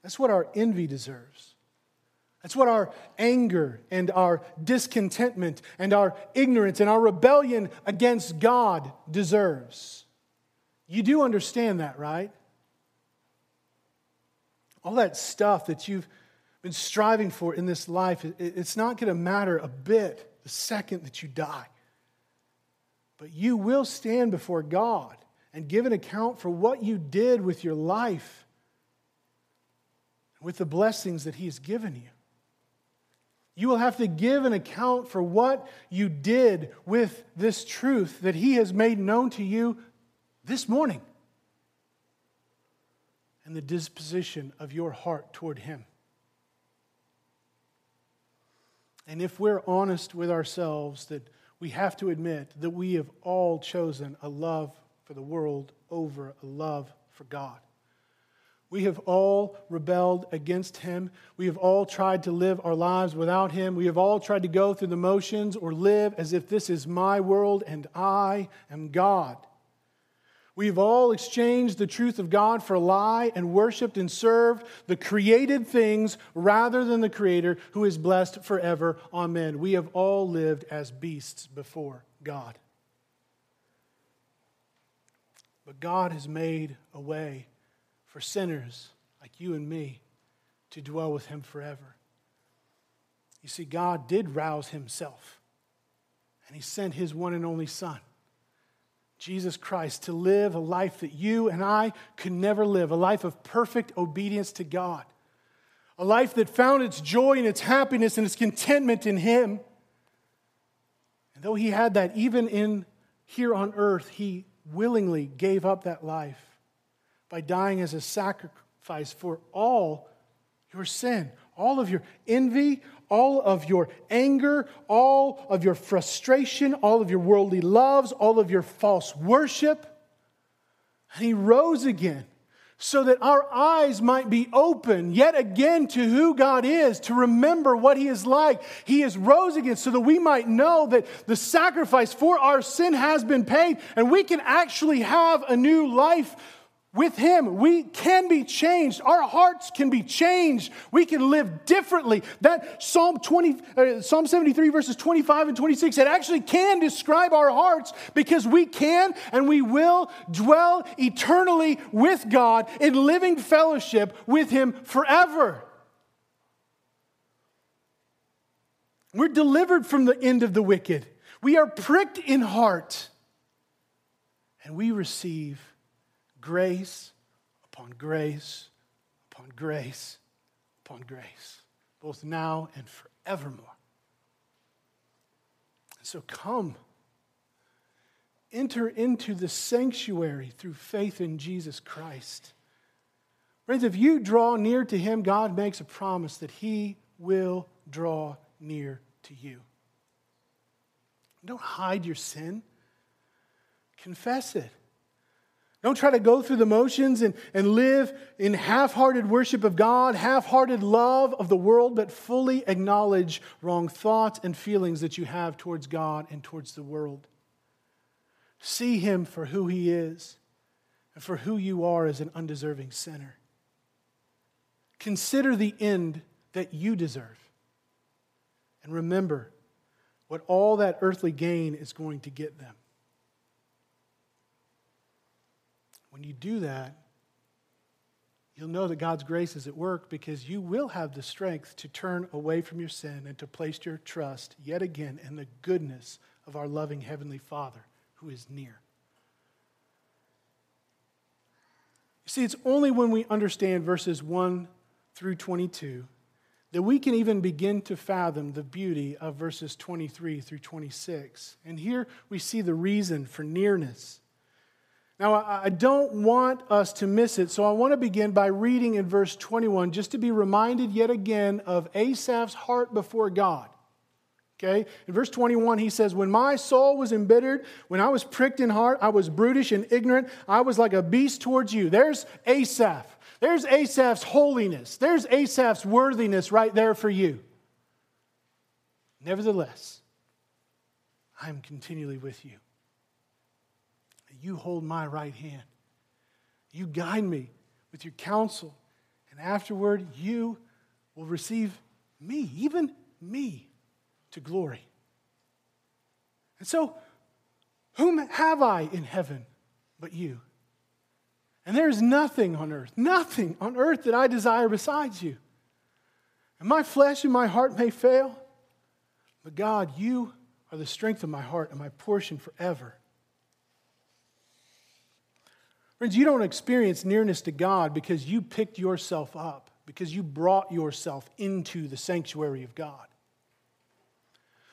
That's what our envy deserves. That's what our anger and our discontentment and our ignorance and our rebellion against God deserves. You do understand that, right? All that stuff that you've been striving for in this life, it's not going to matter a bit the second that you die. But you will stand before God and give an account for what you did with your life, with the blessings that He has given you. You will have to give an account for what you did with this truth that He has made known to you this morning and the disposition of your heart toward Him. And if we're honest with ourselves, that we have to admit that we have all chosen a love for the world over a love for God. We have all rebelled against him. We have all tried to live our lives without him. We have all tried to go through the motions or live as if this is my world and I am God. We've all exchanged the truth of God for a lie and worshiped and served the created things rather than the Creator who is blessed forever. Amen. We have all lived as beasts before God. But God has made a way for sinners like you and me to dwell with Him forever. You see, God did rouse Himself, and He sent His one and only Son Jesus Christ to live a life that you and I could never live, a life of perfect obedience to God, a life that found its joy and its happiness and its contentment in Him. And though He had that even in here on earth, He willingly gave up that life by dying as a sacrifice for all your sin, all of your envy, all of your anger, all of your frustration, all of your worldly loves, all of your false worship. And he rose again so that our eyes might be open yet again to who God is, to remember what He is like. He is rose again so that we might know that the sacrifice for our sin has been paid and we can actually have a new life with Him, we can be changed. Our hearts can be changed. We can live differently. That Psalm 20, uh, Psalm 73, verses 25 and 26, it actually can describe our hearts because we can and we will dwell eternally with God in living fellowship with Him forever. We're delivered from the end of the wicked. We are pricked in heart. And we receive grace upon grace upon grace upon grace, both now and forevermore. So come, enter into the sanctuary through faith in Jesus Christ. Friends, if you draw near to him, God makes a promise that he will draw near to you. Don't hide your sin, confess it. Don't try to go through the motions and, and live in half hearted worship of God, half hearted love of the world, but fully acknowledge wrong thoughts and feelings that you have towards God and towards the world. See Him for who He is and for who you are as an undeserving sinner. Consider the end that you deserve. And remember what all that earthly gain is going to get them. When you do that, you'll know that God's grace is at work because you will have the strength to turn away from your sin and to place your trust yet again in the goodness of our loving Heavenly Father who is near. You see, it's only when we understand verses 1 through 22 that we can even begin to fathom the beauty of verses 23 through 26. And here we see the reason for nearness. Now, I don't want us to miss it, so I want to begin by reading in verse 21 just to be reminded yet again of Asaph's heart before God. Okay? In verse 21, he says, When my soul was embittered, when I was pricked in heart, I was brutish and ignorant, I was like a beast towards you. There's Asaph. There's Asaph's holiness. There's Asaph's worthiness right there for you. Nevertheless, I am continually with you. You hold my right hand. You guide me with your counsel. And afterward, you will receive me, even me, to glory. And so, whom have I in heaven but you? And there is nothing on earth, nothing on earth that I desire besides you. And my flesh and my heart may fail, but God, you are the strength of my heart and my portion forever. Friends, you don't experience nearness to God because you picked yourself up, because you brought yourself into the sanctuary of God.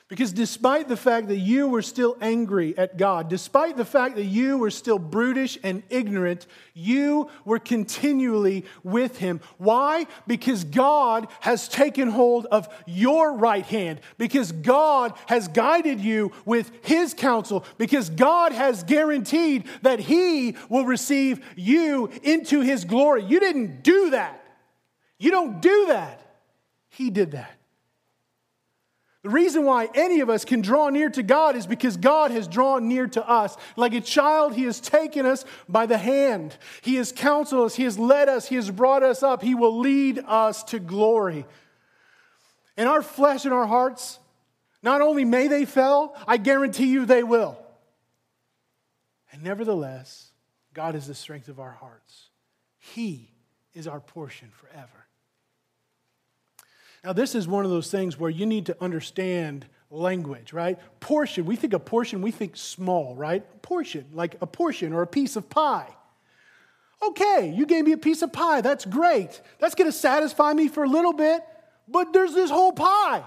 Because despite the fact that you were still angry at God, despite the fact that you were still brutish and ignorant, you were continually with Him. Why? Because God has taken hold of your right hand, because God has guided you with His counsel, because God has guaranteed that He will receive you into His glory. You didn't do that. You don't do that. He did that. The reason why any of us can draw near to God is because God has drawn near to us. Like a child, He has taken us by the hand. He has counseled us. He has led us. He has brought us up. He will lead us to glory. And our flesh and our hearts, not only may they fail, I guarantee you they will. And nevertheless, God is the strength of our hearts. He is our portion forever. Now, this is one of those things where you need to understand language, right? Portion, we think a portion, we think small, right? Portion, like a portion or a piece of pie. Okay, you gave me a piece of pie. That's great. That's going to satisfy me for a little bit, but there's this whole pie.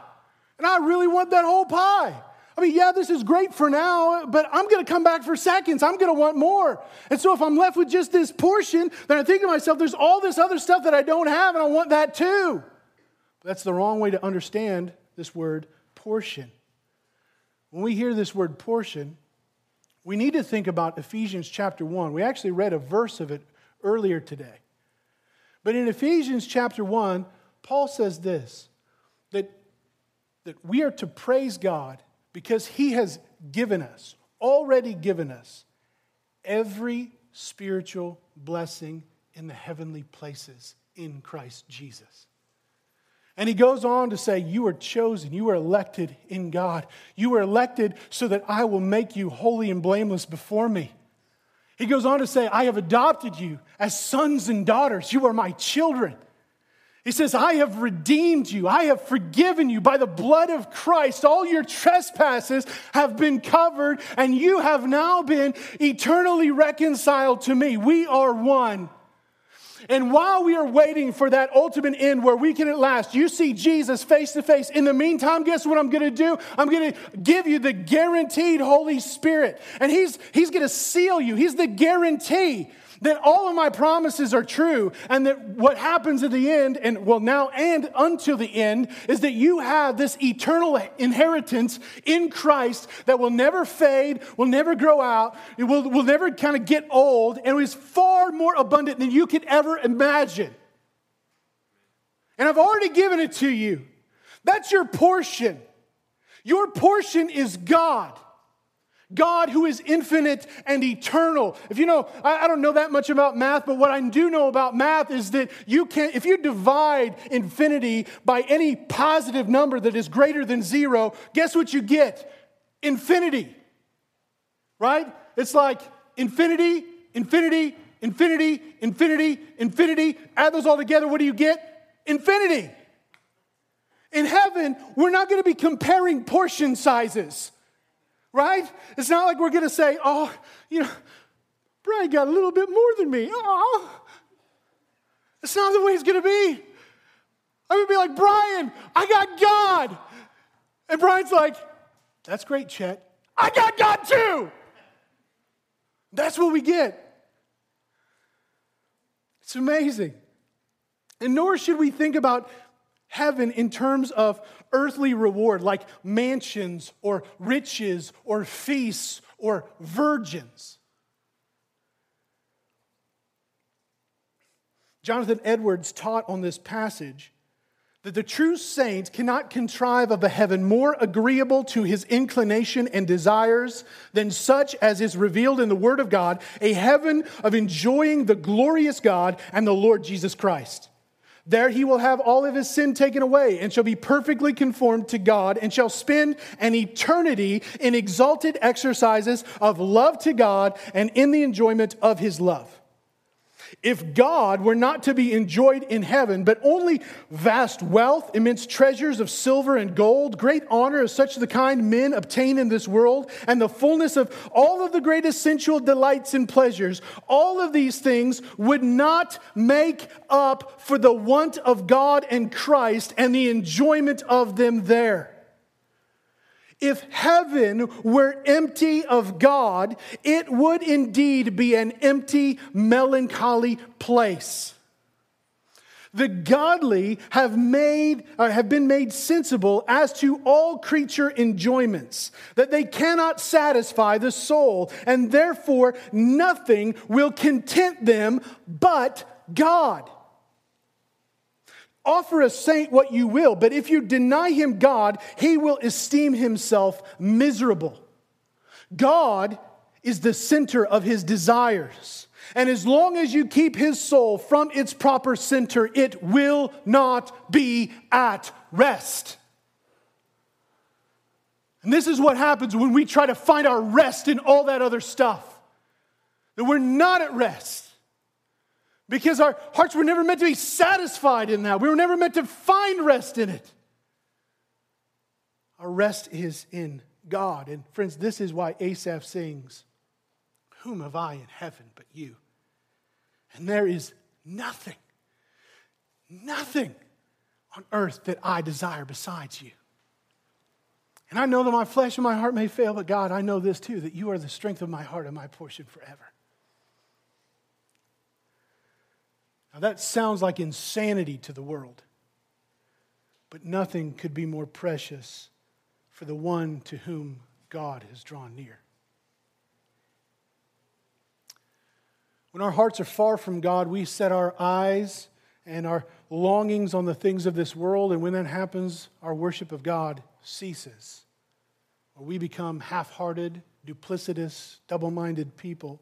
And I really want that whole pie. I mean, yeah, this is great for now, but I'm going to come back for seconds. I'm going to want more. And so if I'm left with just this portion, then I think to myself, there's all this other stuff that I don't have, and I want that too. That's the wrong way to understand this word portion. When we hear this word portion, we need to think about Ephesians chapter 1. We actually read a verse of it earlier today. But in Ephesians chapter 1, Paul says this that, that we are to praise God because he has given us, already given us, every spiritual blessing in the heavenly places in Christ Jesus. And he goes on to say, You are chosen, you are elected in God. You are elected so that I will make you holy and blameless before me. He goes on to say, I have adopted you as sons and daughters. You are my children. He says, I have redeemed you. I have forgiven you by the blood of Christ. All your trespasses have been covered, and you have now been eternally reconciled to me. We are one. And while we are waiting for that ultimate end where we can at last, you see Jesus face to face. In the meantime, guess what I'm going to do? I'm going to give you the guaranteed Holy Spirit. And He's, he's going to seal you. He's the guarantee that all of my promises are true and that what happens at the end and well now and until the end is that you have this eternal inheritance in christ that will never fade will never grow out it will, will never kind of get old and is far more abundant than you could ever imagine. And i've already given it to you. That's your portion. Your portion is god God who is infinite and eternal. If you know, I, I, don't know that much about math, but what I do know about math is that you can't. if you divide infinity by any positive number that is greater than zero, guess what you get? Infinity. Right? It's like infinity, infinity, infinity, infinity, infinity. Add those all together, what do you get? Infinity. In heaven, we're not going to be comparing portion sizes right? It's not like we're going to say, oh, you know, Brian got a little bit more than me. Oh, it's not the way it's going to be. I'm going to be like, Brian, I got God. And Brian's like, that's great, Chet. I got God too. That's what we get. It's amazing. And nor should we think about heaven in terms of earthly reward, like mansions or riches or feasts or virgins. Jonathan Edwards taught on this passage that the true saint cannot contrive of a heaven more agreeable to his inclination and desires than such as is revealed in the Word of God, a heaven of enjoying the glorious God and the Lord Jesus Christ. There he will have all of his sin taken away and shall be perfectly conformed to God and shall spend an eternity in exalted exercises of love to God and in the enjoyment of his love. If God were not to be enjoyed in heaven, but only vast wealth, immense treasures of silver and gold, great honor of such the kind men obtain in this world, and the fullness of all of the greatest sensual delights and pleasures, all of these things would not make up for the want of God and Christ and the enjoyment of them there. If heaven were empty of God, it would indeed be an empty, melancholy place. The godly have made or have been made sensible as to all creature enjoyments, that they cannot satisfy the soul, and therefore nothing will content them but God. Offer a saint what you will, but if you deny him God, he will esteem himself miserable. God is the center of his desires. And as long as you keep his soul from its proper center, it will not be at rest. And this is what happens when we try to find our rest in all that other stuff. That we're not at rest because our hearts were never meant to be satisfied in that. We were never meant to find rest in it. Our rest is in God. And friends, this is why Asaph sings, Whom have I in heaven but you? And there is nothing, nothing on earth that I desire besides you. And I know that my flesh and my heart may fail, but God, I know this too that you are the strength of my heart and my portion forever. Now, that sounds like insanity to the world, but nothing could be more precious for the one to whom God has drawn near. When our hearts are far from God, we set our eyes and our longings on the things of this world, and when that happens, our worship of God ceases. Or we become half hearted, duplicitous, double minded people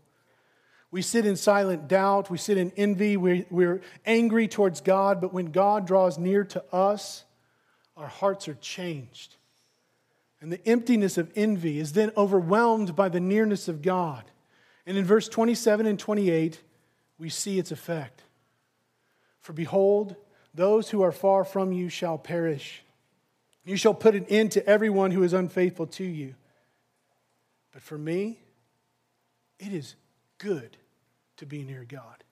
We sit in silent doubt. We sit in envy. We're, we're angry towards God. But when God draws near to us, our hearts are changed. And the emptiness of envy is then overwhelmed by the nearness of God. And in verse 27 and 28, we see its effect. For behold, those who are far from you shall perish. You shall put an end to everyone who is unfaithful to you. But for me, it is good to be near God.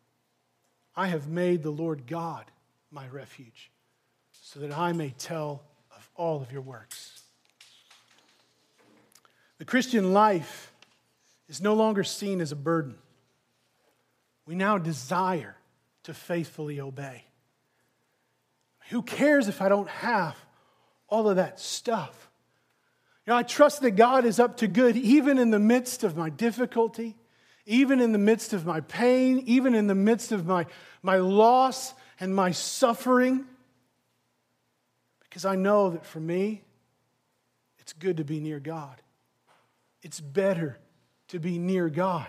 I have made the Lord God my refuge, so that I may tell of all of your works. The Christian life is no longer seen as a burden. We now desire to faithfully obey. Who cares if I don't have all of that stuff? You know, I trust that God is up to good even in the midst of my difficulty, even in the midst of my pain, even in the midst of my, my loss and my suffering. Because I know that for me, it's good to be near God. It's better to be near God.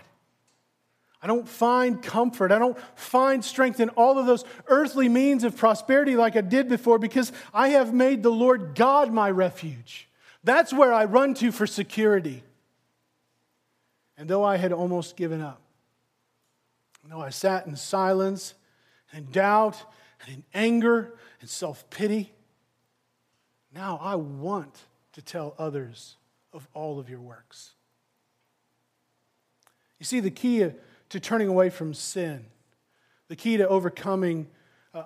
I don't find comfort. I don't find strength in all of those earthly means of prosperity like I did before because I have made the Lord God my refuge. That's where I run to for security. And though I had almost given up, though I sat in silence and doubt and in anger and self pity, now I want to tell others of all of your works. You see, the key to turning away from sin, the key to overcoming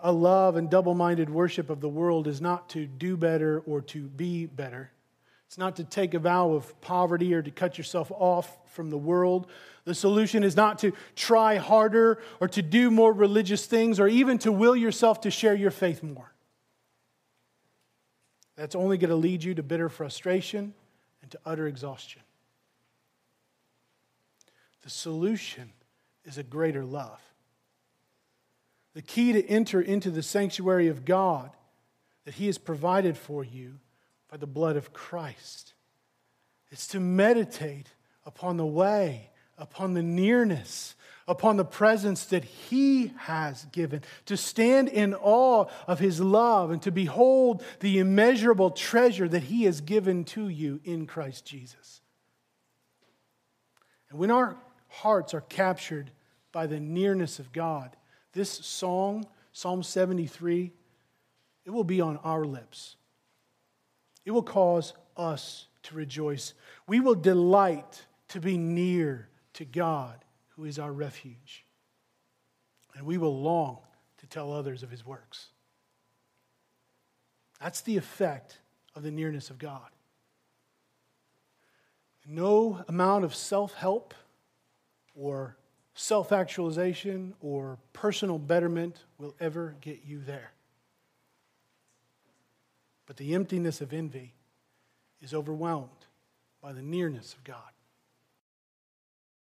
a love and double minded worship of the world is not to do better or to be better. It's not to take a vow of poverty or to cut yourself off from the world. The solution is not to try harder or to do more religious things or even to will yourself to share your faith more. That's only going to lead you to bitter frustration and to utter exhaustion. The solution is a greater love. The key to enter into the sanctuary of God that He has provided for you by the blood of Christ It's to meditate upon the way, upon the nearness, upon the presence that He has given, to stand in awe of His love and to behold the immeasurable treasure that He has given to you in Christ Jesus. And when our hearts are captured by the nearness of God. This song, Psalm 73, it will be on our lips. It will cause us to rejoice. We will delight to be near to God, who is our refuge. And we will long to tell others of his works. That's the effect of the nearness of God. No amount of self help or self actualization or personal betterment will ever get you there. But the emptiness of envy is overwhelmed by the nearness of God.